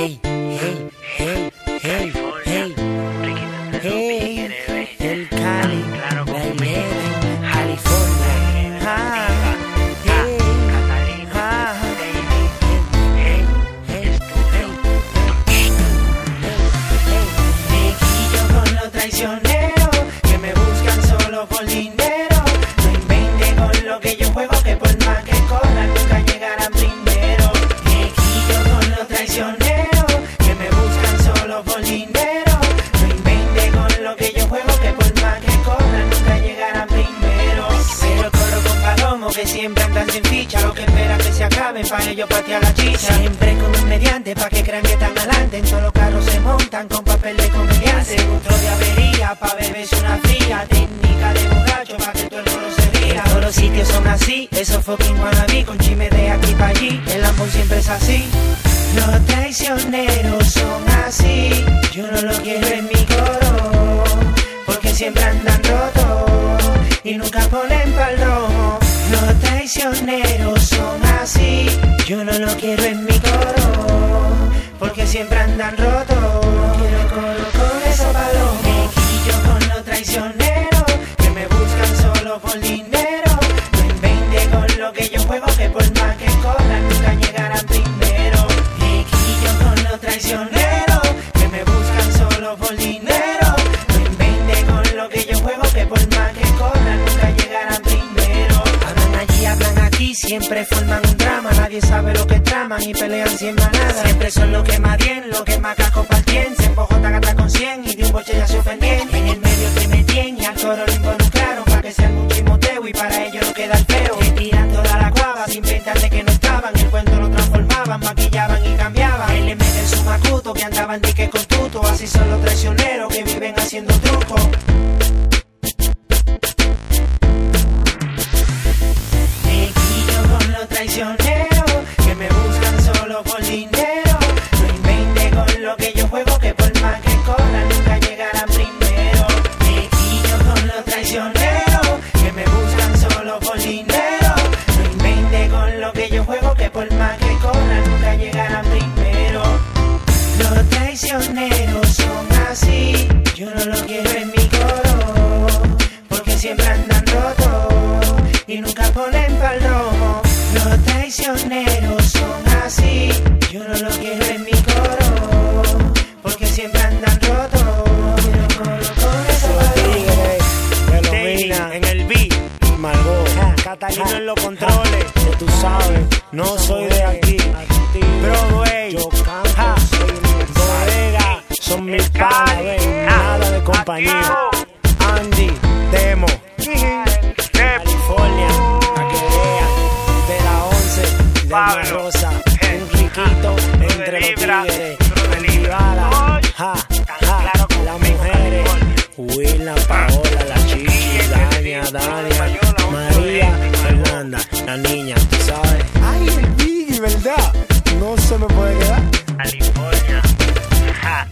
hey, hey, hey, hey, hey, hey, el Cali, la California, ah, hey, ah, hey, hey, Me quillo con los traicioneros que siempre andan sin ficha, lo que esperan que se acaben para ellos patear la chicha. Siempre con un mediante pa' que crean que están adelante. En todos los carros se montan con papel de comediante. Otro de avería pa' beberse una fría. Técnica de borracho pa' que todo el coro se ría. Todos los sitios son así, esos fucking wannabe con chisme de aquí pa' allí. El amor siempre es así. Los traicioneros son así. Yo no lo quiero en mi coro. Porque siempre andan rotos y nunca ponen palomo. Traicioneros son así. Yo no lo quiero en mi coro. Porque siempre andan rotos. Quiero coro con esos palomos. Me quillo con los traicioneros que me buscan solo por dinero. No inventen con lo que yo juego, que por más que corran nunca llegarán primero. Me quillo con los traicioneros que me buscan solo por. Siempre forman un drama. Nadie sabe lo que traman y pelean sin manada. Siempre son los que más bien, los que más casco partien. Se empojó gata con 100 y de un boche ya se ofendían. En el medio te metían y al coro lo involucraron. Para que sea un chimoteo y para ellos no queda el feo. Que tiran toda la cuava sin pensar de que no estaban. El cuento lo transformaban, maquillaban y cambiaban. Él le meten su macuto que andaban dique con tuto. Así son los traicioneros que viven haciendo trucos. Catalino en los controles. que tú sabes, no soy de aquí. Broadway, Ja. Bodega, Son mis ven, nada de compañía. Andy, Demo, California, pa' que vean, de la 11, de la Rosa, un riquito entre los tigres, ja, Tan ja, claro como las pico, mujeres, California. William Paola. María, Fernanda, la niña, ¿sabes? Ay, el Biggie, ¿verdad? No se me puede quedar. California. Ja.